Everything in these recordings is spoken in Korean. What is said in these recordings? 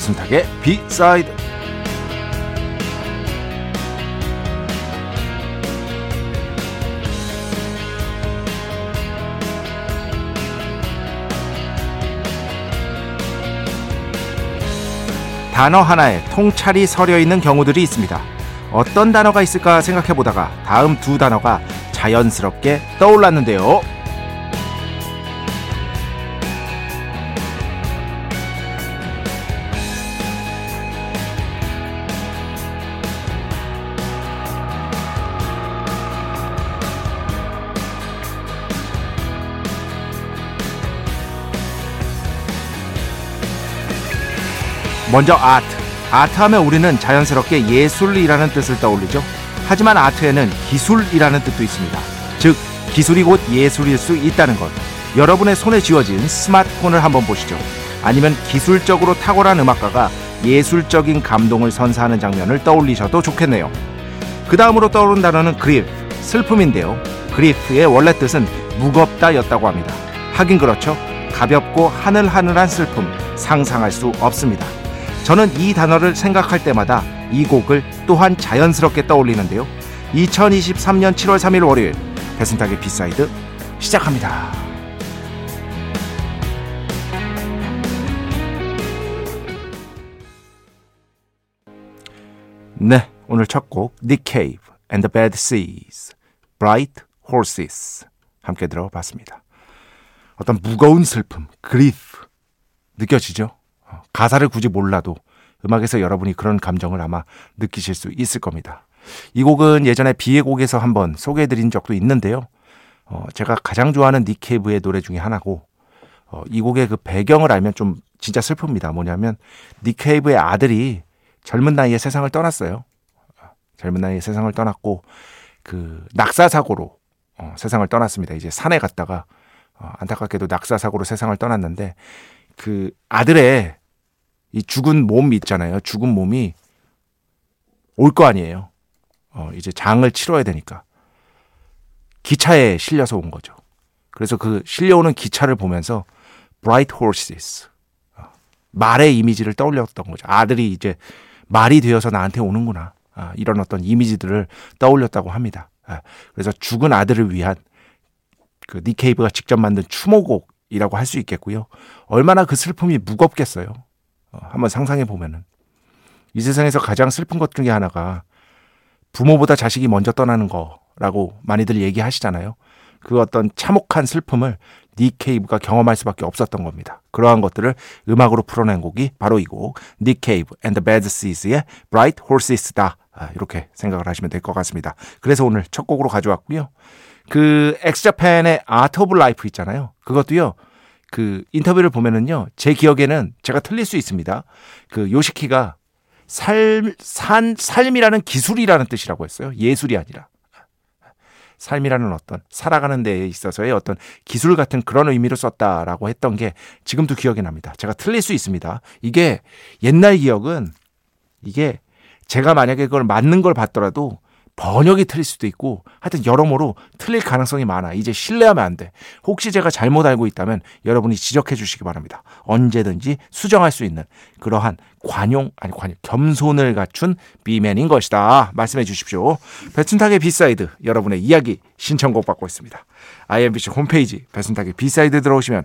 배순탁의 비사이드 단어 하나에 통찰이 서려 있는 경우들이 있습니다. 어떤 단어가 있을까 생각해 보다가 다음 두 단어가 자연스럽게 떠올랐는데요. 먼저 아트. 아트하면 우리는 자연스럽게 예술이라는 뜻을 떠올리죠. 하지만 아트에는 기술이라는 뜻도 있습니다. 즉, 기술이 곧 예술일 수 있다는 것. 여러분의 손에 쥐어진 스마트폰을 한번 보시죠. 아니면 기술적으로 탁월한 음악가가 예술적인 감동을 선사하는 장면을 떠올리셔도 좋겠네요. 그 다음으로 떠오른 단어는 그리프, 슬픔인데요. 그리프의 원래 뜻은 무겁다 였다고 합니다. 하긴 그렇죠. 가볍고 하늘하늘한 슬픔, 상상할 수 없습니다. 저는 이 단어를 생각할 때마다 이 곡을 또한 자연스럽게 떠올리는데요. 2023년 7월 3일 월요일 배순탁의 B side 시작합니다. 네, 오늘 첫 곡 Nick Cave and the Bad Seeds, Bright Horses 함께 들어봤습니다. 어떤 무거운 슬픔, 그리프 느껴지죠? 가사를 굳이 몰라도 음악에서 여러분이 그런 감정을 아마 느끼실 수 있을 겁니다. 이 곡은 예전에 비의 곡에서 한번 소개해드린 적도 있는데요. 어, 제가 가장 좋아하는 니케이브의 노래 중에 하나고 어, 이 곡의 그 배경을 알면 좀 진짜 슬픕니다. 뭐냐면 니케이브의 아들이 젊은 나이에 세상을 떠났어요. 젊은 나이에 세상을 떠났고 그 낙사 사고로 어, 세상을 떠났습니다. 이제 산에 갔다가 어, 안타깝게도 낙사 사고로 세상을 떠났는데 그 아들의 이 죽은 몸 있잖아요. 죽은 몸이 올 거 아니에요. 어, 이제 장을 치러야 되니까. 기차에 실려서 온 거죠. 그래서 그 실려오는 기차를 보면서 bright horses 어, 말의 이미지를 떠올렸던 거죠. 아들이 이제 말이 되어서 나한테 오는구나. 아, 이런 어떤 이미지들을 떠올렸다고 합니다. 아, 그래서 죽은 아들을 위한 그 니케이브가 직접 만든 추모곡이라고 할 수 있겠고요. 얼마나 그 슬픔이 무겁겠어요. 어, 한번 상상해 보면은 이 세상에서 가장 슬픈 것 중에 하나가 부모보다 자식이 먼저 떠나는 거라고 많이들 얘기하시잖아요. 그 어떤 참혹한 슬픔을 닉 케이브가 경험할 수밖에 없었던 겁니다. 그러한 것들을 음악으로 풀어낸 곡이 바로 이 곡, Nick Cave and the Bad Seeds의 Bright Horses다. 아, 이렇게 생각을 하시면 될 것 같습니다. 그래서 오늘 첫 곡으로 가져왔고요. 그 X Japan의 Art of Life 있잖아요. 그것도요. 그 인터뷰를 보면은요. 제 기억에는 제가 틀릴 수 있습니다. 그 요시키가 삶, 산, 삶이라는 기술이라는 뜻이라고 했어요. 예술이 아니라. 삶이라는 어떤 살아가는 데에 있어서의 어떤 기술 같은 그런 의미로 썼다라고 했던 게 지금도 기억이 납니다. 제가 틀릴 수 있습니다. 이게 옛날 기억은 이게 제가 만약에 그걸 맞는 걸 봤더라도 번역이 틀릴 수도 있고 하여튼 여러모로 틀릴 가능성이 많아. 이제 신뢰하면 안 돼. 혹시 제가 잘못 알고 있다면 여러분이 지적해 주시기 바랍니다. 언제든지 수정할 수 있는 그러한 관용 아니 관용 겸손을 갖춘 비맨인 것이다. 말씀해 주십시오. 배순탁의 B side 여러분의 이야기 신청곡 받고 있습니다. IMBC 홈페이지 배순탁의 B side 들어오시면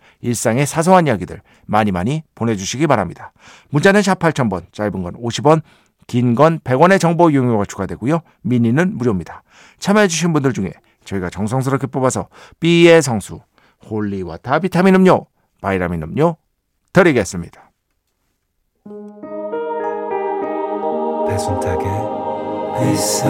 일상의 사소한 이야기들 많이 많이 보내주시기 바랍니다. 문자는 샵 8000번, 짧은 건 50원, 긴 건 100원의 정보 이용료가 추가되고요. 미니는 무료입니다. 참여해주신 분들 중에 저희가 정성스럽게 뽑아서 B의 성수, Holy Water 비타민 음료, 바이라민 음료 드리겠습니다. 배순탁의 회사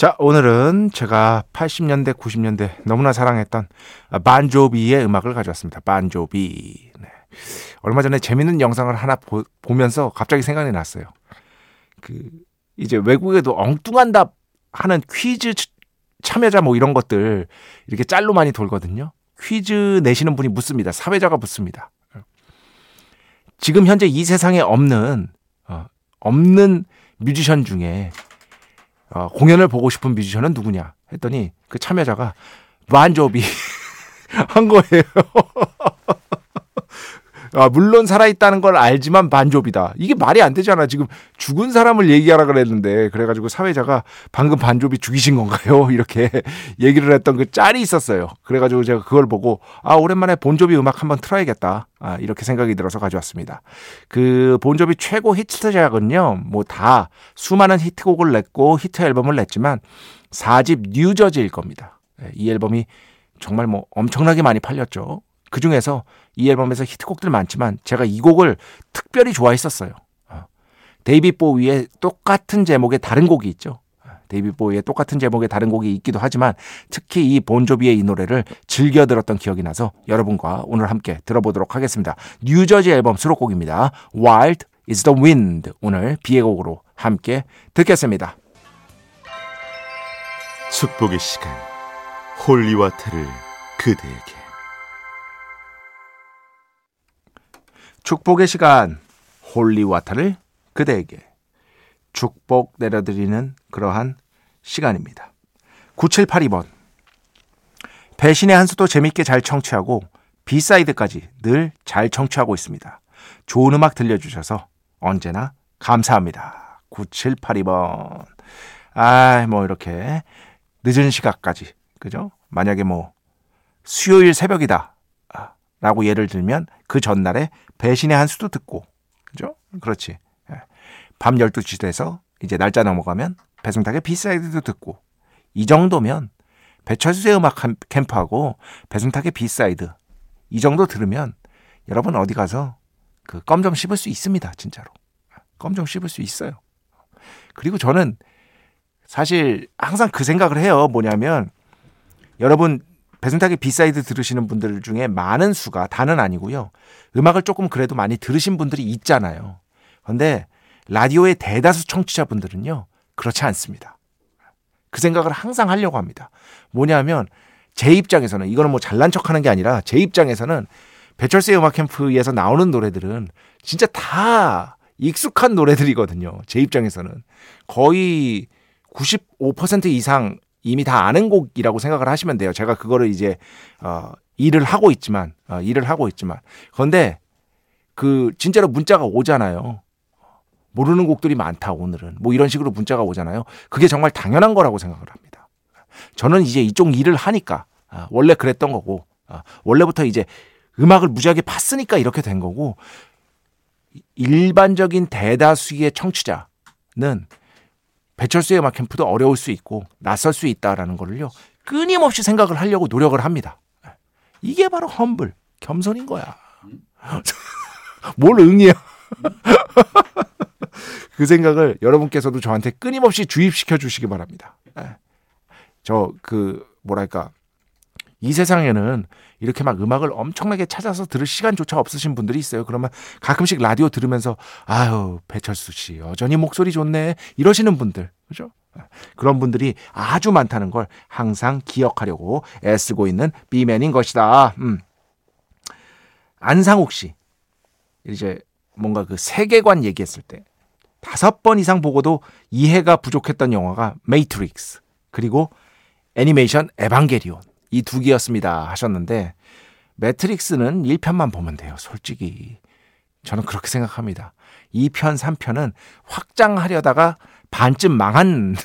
자 오늘은 제가 80년대 90년대 너무나 사랑했던 반조비의 음악을 가져왔습니다. 반조비 네. 얼마 전에 재밌는 영상을 하나 보, 보면서 갑자기 생각이 났어요. 그 이제 외국에도 엉뚱한 답 하는 퀴즈 참여자 뭐 이런 것들 이렇게 짤로 많이 돌거든요. 퀴즈 내시는 분이 묻습니다. 사회자가 묻습니다. 지금 현재 이 세상에 없는 어, 없는 뮤지션 중에 어, 공연을 보고 싶은 뮤지션은 누구냐 했더니 그 참여자가 반조비 한 거예요. 아, 물론 살아있다는 걸 알지만 반조비다. 이게 말이 안 되잖아. 지금 죽은 사람을 얘기하라 그랬는데, 그래가지고 사회자가 방금 반조비 죽이신 건가요? 이렇게 얘기를 했던 그 짤이 있었어요. 그래가지고 제가 그걸 보고, 아, 오랜만에 본조비 음악 한번 틀어야겠다. 아, 이렇게 생각이 들어서 가져왔습니다. 그 본조비 최고 히트작은요, 뭐 다 수많은 히트곡을 냈고 히트 앨범을 냈지만 4집 뉴저지일 겁니다. 예, 이 앨범이 정말 뭐 엄청나게 많이 팔렸죠. 그 중에서 이 앨범에서 히트곡들 많지만 제가 이 곡을 특별히 좋아했었어요. 어. 데이비드 보위의 똑같은 제목의 다른 곡이 있죠. 어, 데이비드 보위의 똑같은 제목의 다른 곡이 있기도 하지만 특히 이 본조비의 이 노래를 즐겨 들었던 기억이 나서 여러분과 오늘 함께 들어보도록 하겠습니다. 뉴저지 앨범 수록곡입니다. Wild is the Wind 오늘 비의 곡으로 함께 듣겠습니다. 축복의 시간 Holy Water를 그대에게 축복의 시간 Holy Water를 그대에게 축복 내려드리는 그러한 시간입니다. 9782번 배신의 한 수도 재밌게 잘 청취하고 B side까지 늘 잘 청취하고 있습니다. 좋은 음악 들려주셔서 언제나 감사합니다. 9782번 아, 뭐 이렇게 늦은 시각까지 그죠? 만약에 뭐 수요일 새벽이다 라고 예를 들면 그 전날에 배신의 한 수도 듣고 그죠? 그렇지. 예. 밤 12시 돼서 이제 날짜 넘어가면 배순탁의 B side도 듣고 이 정도면 배철수의 음악 캠프하고 배순탁의 B side 이 정도 들으면 여러분 어디 가서 그 껌 좀 씹을 수 있습니다. 진짜로. 껌 좀 씹을 수 있어요. 그리고 저는 사실 항상 그 생각을 해요. 뭐냐면 여러분 배순탁의 B side 들으시는 분들 중에 많은 수가 다는 아니고요. 음악을 조금 그래도 많이 들으신 분들이 있잖아요. 그런데 라디오의 대다수 청취자분들은요. 그렇지 않습니다. 그 생각을 항상 하려고 합니다. 뭐냐면 제 입장에서는 이거는 뭐 잘난 척하는 게 아니라 제 입장에서는 배철수의 음악 캠프에서 나오는 노래들은 진짜 다 익숙한 노래들이거든요. 제 입장에서는 거의 95% 이상 이미 다 아는 곡이라고 생각을 하시면 돼요. 제가 그거를 이제 어 일을 하고 있지만 어 일을 하고 있지만 그런데 그 진짜로 문자가 오잖아요. 모르는 곡들이 많다 오늘은 뭐 이런 식으로 문자가 오잖아요. 그게 정말 당연한 거라고 생각을 합니다. 저는 이제 이쪽 일을 하니까 아, 원래 그랬던 거고 아, 원래부터 이제 음악을 무지하게 봤으니까 이렇게 된 거고 일반적인 대다수의 청취자는 배철수의 음악 캠프도 어려울 수 있고 낯설 수 있다라는 거를요 끊임없이 생각을 하려고 노력을 합니다. 이게 바로 험블 겸손인 거야. 뭘 응이야? 그 생각을 여러분께서도 저한테 끊임없이 주입시켜 주시기 바랍니다. 저 그 뭐랄까 이 세상에는 이렇게 막 음악을 엄청나게 찾아서 들을 시간조차 없으신 분들이 있어요. 그러면 가끔씩 라디오 들으면서 아유 배철수 씨 여전히 목소리 좋네 이러시는 분들 그죠? 그런 분들이 아주 많다는 걸 항상 기억하려고 애쓰고 있는 비맨인 것이다. 음. 안상욱 씨 이제 뭔가 그 세계관 얘기했을 때 다섯 번 이상 보고도 이해가 부족했던 영화가 메이트릭스 그리고 애니메이션 에반게리온 이 두 개였습니다 하셨는데 매트릭스는 1편만 보면 돼요 솔직히 저는 그렇게 생각합니다 2편 3편은 확장하려다가 반쯤 망한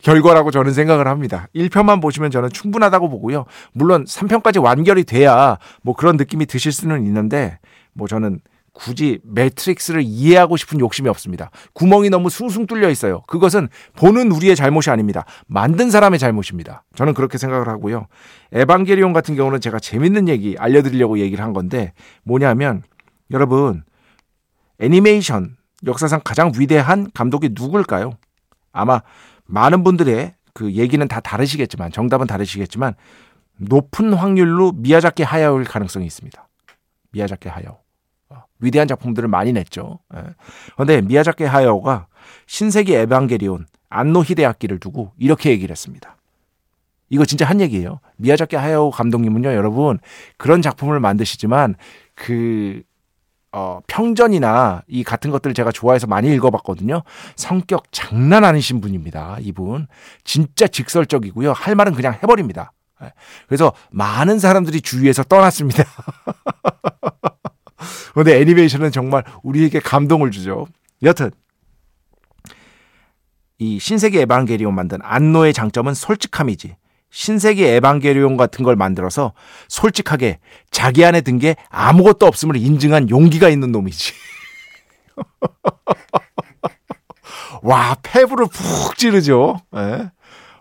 결과라고 저는 생각을 합니다. 1편만 보시면 저는 충분하다고 보고요. 물론 3편까지 완결이 돼야 뭐 그런 느낌이 드실 수는 있는데 뭐 저는 굳이 매트릭스를 이해하고 싶은 욕심이 없습니다. 구멍이 너무 숭숭 뚫려 있어요. 그것은 보는 우리의 잘못이 아닙니다. 만든 사람의 잘못입니다. 저는 그렇게 생각을 하고요. 에반게리온 같은 경우는 제가 재밌는 얘기 알려드리려고 얘기를 한 건데 뭐냐면 여러분 애니메이션 역사상 가장 위대한 감독이 누굴까요? 아마 많은 분들의 그 얘기는 다 다르시겠지만 정답은 다르시겠지만 높은 확률로 미야자키 하야오일 가능성이 있습니다. 미야자키 하야오. 어, 위대한 작품들을 많이 냈죠. 그런데 예. 미야자키 하야오가 신세기 에반게리온 안노 히데아키를 두고 이렇게 얘기를 했습니다. 이거 진짜 한 얘기예요. 미야자키 하야오 감독님은요, 여러분 그런 작품을 만드시지만 그 어, 평전이나 이 같은 것들을 제가 좋아해서 많이 읽어봤거든요. 성격 장난 아니신 분입니다. 이분. 진짜 직설적이고요. 할 말은 그냥 해버립니다. 예. 그래서 많은 사람들이 주위에서 떠났습니다. 근데 애니메이션은 정말 우리에게 감동을 주죠. 여튼, 이 신세계 에반게리온 만든 안노의 장점은 솔직함이지. 신세계 에반게리온 같은 걸 만들어서 솔직하게 자기 안에 든 게 아무것도 없음을 인증한 용기가 있는 놈이지. 와, 패브를 푹 찌르죠. 예?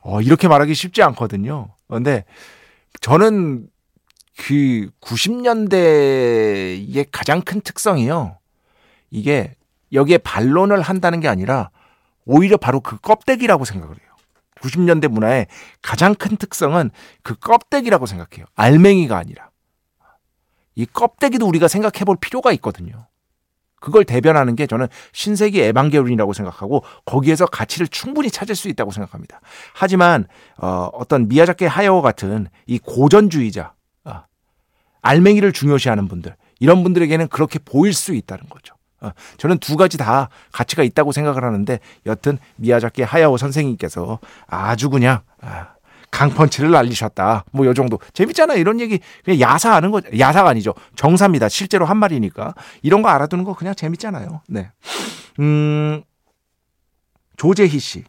어, 이렇게 말하기 쉽지 않거든요. 그런데 저는 그 90년대의 가장 큰 특성이요. 이게 여기에 반론을 한다는 게 아니라 오히려 바로 그 껍데기라고 생각을 해요. 90년대 문화의 가장 큰 특성은 그 껍데기라고 생각해요. 알맹이가 아니라. 이 껍데기도 우리가 생각해 볼 필요가 있거든요. 그걸 대변하는 게 저는 신세기 에반게론이라고 생각하고 거기에서 가치를 충분히 찾을 수 있다고 생각합니다. 하지만 어, 어떤 미야자키 하야오 같은 이 고전주의자, 어, 알맹이를 중요시하는 분들 이런 분들에게는 그렇게 보일 수 있다는 거죠. 어, 저는 두 가지 다 가치가 있다고 생각을 하는데 여튼 미야자키 하야오 선생님께서 아주 그냥 아, 강펀치를 날리셨다. 뭐 요 정도. 재밌잖아. 이런 얘기 그냥 야사하는 거 야사가 아니죠. 정사입니다. 실제로 한 말이니까. 이런 거 알아두는 거 그냥 재밌잖아요. 네. 음. 조재희 씨.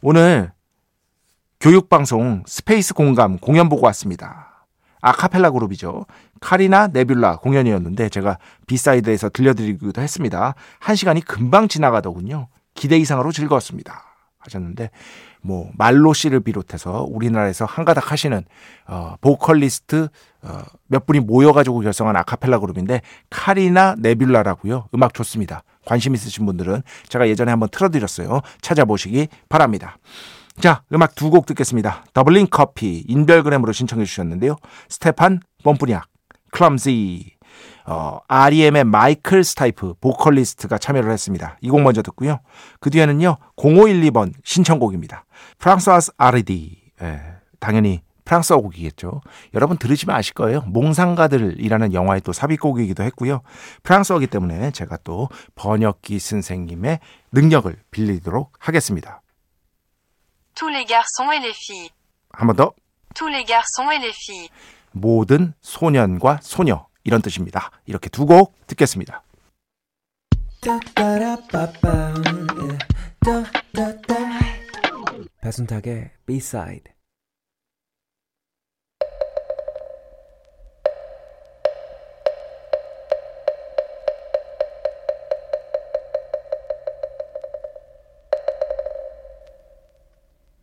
오늘 교육방송 스페이스 공감 공연 보고 왔습니다. 아카펠라 그룹이죠. 카리나 네뷸라 공연이었는데 제가 B side에서 들려드리기도 했습니다. 한 시간이 금방 지나가더군요. 기대 이상으로 즐거웠습니다. 하셨는데 뭐 말로 씨를 비롯해서 우리나라에서 한가닥 하시는 어 보컬리스트 어, 몇 분이 모여 가지고 결성한 아카펠라 그룹인데 카리나 네뷸라라고요. 음악 좋습니다. 관심 있으신 분들은 제가 예전에 한번 틀어 드렸어요. 찾아보시기 바랍니다. 자, 음악 두 곡 듣겠습니다. 더블링 커피, 인별그램으로 신청해 주셨는데요. 스테판 뽐뿌니악, Clumsy, 어, REM의 마이클 스타이프, 보컬리스트가 참여를 했습니다. 이 곡 먼저 듣고요. 그 뒤에는요, 0512번 신청곡입니다. 프랑수아즈 아르디. 예, 당연히 프랑스어 곡이겠죠. 여러분 들으시면 아실 거예요. 몽상가들이라는 영화의 또 삽입곡이기도 했고요. 프랑스어기 때문에 제가 또 번역기 선생님의 능력을 빌리도록 하겠습니다. Tous les garçons et les filles. 한 번 더. Tous les garçons et les filles. 모든 소년과 소녀 이런 뜻입니다. 이렇게 두 곡 듣겠습니다. 배순탁의 B-side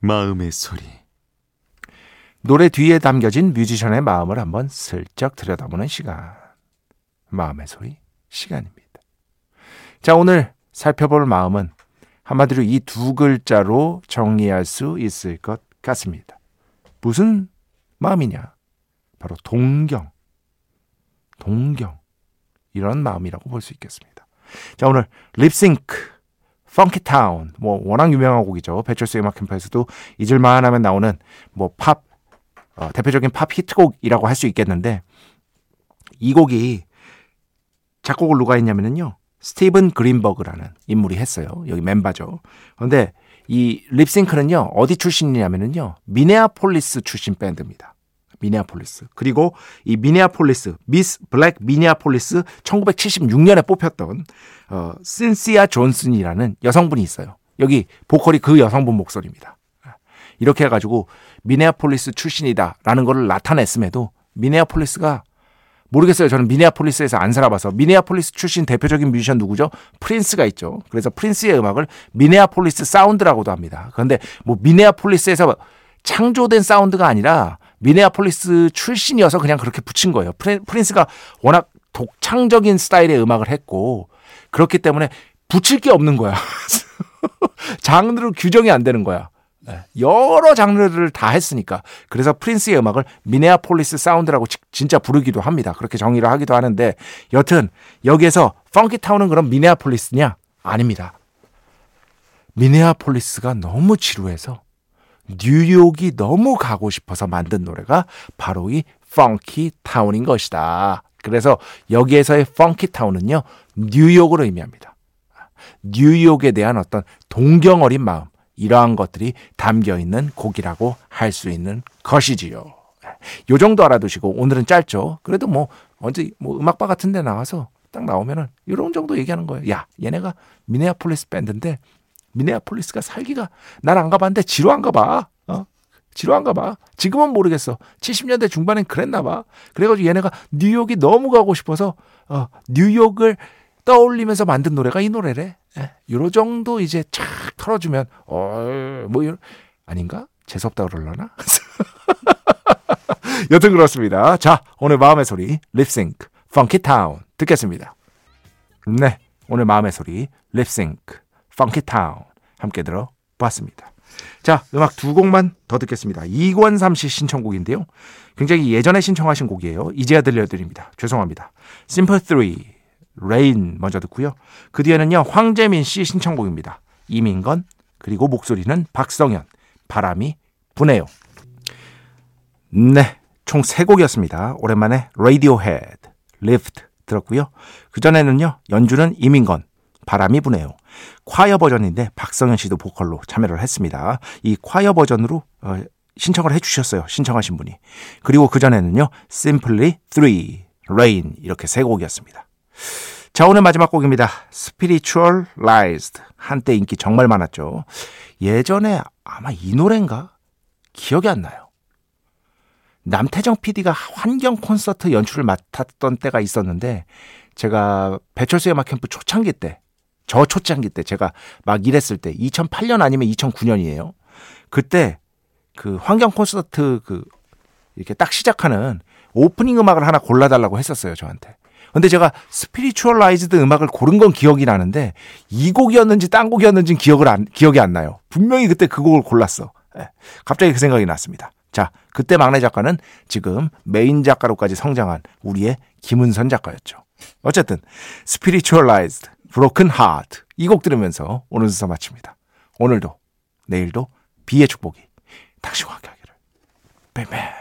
마음의 소리. 노래 뒤에 담겨진 뮤지션의 마음을 한번 슬쩍 들여다보는 시간. 마음의 소리 시간입니다. 자, 오늘 살펴볼 마음은 한마디로 이 두 글자로 정리할 수 있을 것 같습니다. 무슨 마음이냐? 바로 동경. 동경. 이런 마음이라고 볼 수 있겠습니다. 자, 오늘 립싱크, 펑키타운. 뭐 워낙 유명한 곡이죠. 배철수의 음악 캠프에서도 잊을만 하면 나오는 뭐 팝, 어, 대표적인 팝 히트곡이라고 할 수 있겠는데 이 곡이 작곡을 누가 했냐면요. 스티븐 그린버그라는 인물이 했어요. 여기 멤버죠. 그런데 이 Lipps Inc.는요. 어디 출신이냐면요. 미네아폴리스 출신 밴드입니다. 미네아폴리스. 그리고 이 미네아폴리스, Miss Black 미네아폴리스 1976년에 뽑혔던 어, 신시아 존슨이라는 여성분이 있어요. 여기 보컬이 그 여성분 목소리입니다. 이렇게 해가지고 미네아폴리스 출신이다라는 것을 나타냈음에도 미네아폴리스가 모르겠어요. 저는 미네아폴리스에서 안 살아봐서 미네아폴리스 출신 대표적인 뮤지션 누구죠? 프린스가 있죠. 그래서 프린스의 음악을 미네아폴리스 사운드라고도 합니다. 그런데 뭐 미네아폴리스에서 창조된 사운드가 아니라 미네아폴리스 출신이어서 그냥 그렇게 붙인 거예요. 프린스가 워낙 독창적인 스타일의 음악을 했고 그렇기 때문에 붙일 게 없는 거야. 장르로 규정이 안 되는 거야. 네. 여러 장르를 다 했으니까. 그래서 프린스의 음악을 미네아폴리스 사운드라고 진짜 부르기도 합니다. 그렇게 정의를 하기도 하는데 여튼 여기에서 Funkytown은 그럼 미네아폴리스냐? 아닙니다. 미네아폴리스가 너무 지루해서 뉴욕이 너무 가고 싶어서 만든 노래가 바로 이 Funkytown인 것이다. 그래서 여기에서의 Funkytown은요. 뉴욕을 의미합니다. 뉴욕에 대한 어떤 동경 어린 마음 이러한 것들이 담겨 있는 곡이라고 할 수 있는 것이지요. 요 정도 알아두시고 오늘은 짧죠. 그래도 뭐 언제 뭐 음악바 같은 데 나와서 딱 나오면은 이런 정도 얘기하는 거예요. 야, 얘네가 미네아폴리스 밴드인데 미네아폴리스가 살기가 난 안 가봤는데 지루한가 봐. 어? 지루한가 봐. 지금은 모르겠어. 70년대 중반엔 그랬나 봐. 그래가지고 얘네가 뉴욕이 너무 가고 싶어서 어, 뉴욕을 떠올리면서 만든 노래가 이 노래래. 예, 요런 정도 이제 착 털어주면 어뭐 이런 아닌가? 재수없다 그럴라나? 여튼 그렇습니다. 자, 오늘 마음의 소리 Lipps Inc Funkytown 듣겠습니다. 네, 오늘 마음의 소리 Lipps Inc Funkytown 함께 들어봤습니다. 자, 음악 두 곡만 더 듣겠습니다. 이권삼 씨 신청곡인데요. 굉장히 예전에 신청하신 곡이에요. 이제야 들려드립니다. 죄송합니다. Simply Three Rain 먼저 듣고요. 그 뒤에는요. 황재민 씨 신청곡입니다. 이민건 그리고 목소리는 박성현 바람이 부네요. 네. 총 세 곡이었습니다. 오랜만에 Radiohead, Lift 들었고요. 그전에는요. 연주는 이민건, 바람이 부네요. 콰이어 버전인데 박성현 씨도 보컬로 참여를 했습니다. 이 콰이어 버전으로 어, 신청을 해주셨어요. 신청하신 분이. 그리고 그전에는요. Simply Three, Rain 이렇게 세 곡이었습니다. 자, 오늘 마지막 곡입니다. Spiritualized. 한때 인기 정말 많았죠. 예전에 아마 이 노래인가? 기억이 안 나요. 남태정 PD가 환경 콘서트 연출을 맡았던 때가 있었는데 제가 배철수의 음악 캠프 초창기 때, 저 초창기 때 제가 막 일했을 때 2008년 아니면 2009년이에요. 그때 그 환경 콘서트 그 이렇게 딱 시작하는 오프닝 음악을 하나 골라달라고 했었어요, 저한테. 근데 제가 Spiritualized 음악을 고른 건 기억이 나는데 이 곡이었는지 딴 곡이었는지 기억을 안, 기억이 안 나요. 분명히 그때 그 곡을 골랐어. 네. 갑자기 그 생각이 났습니다. 자, 그때 막내 작가는 지금 메인 작가로까지 성장한 우리의 김은선 작가였죠. 어쨌든 Spiritualized Broken Heart 이 곡 들으면서 오늘 순서 마칩니다. 오늘도 내일도 비의 축복이 당신과 함께 하기를. 뱀뱀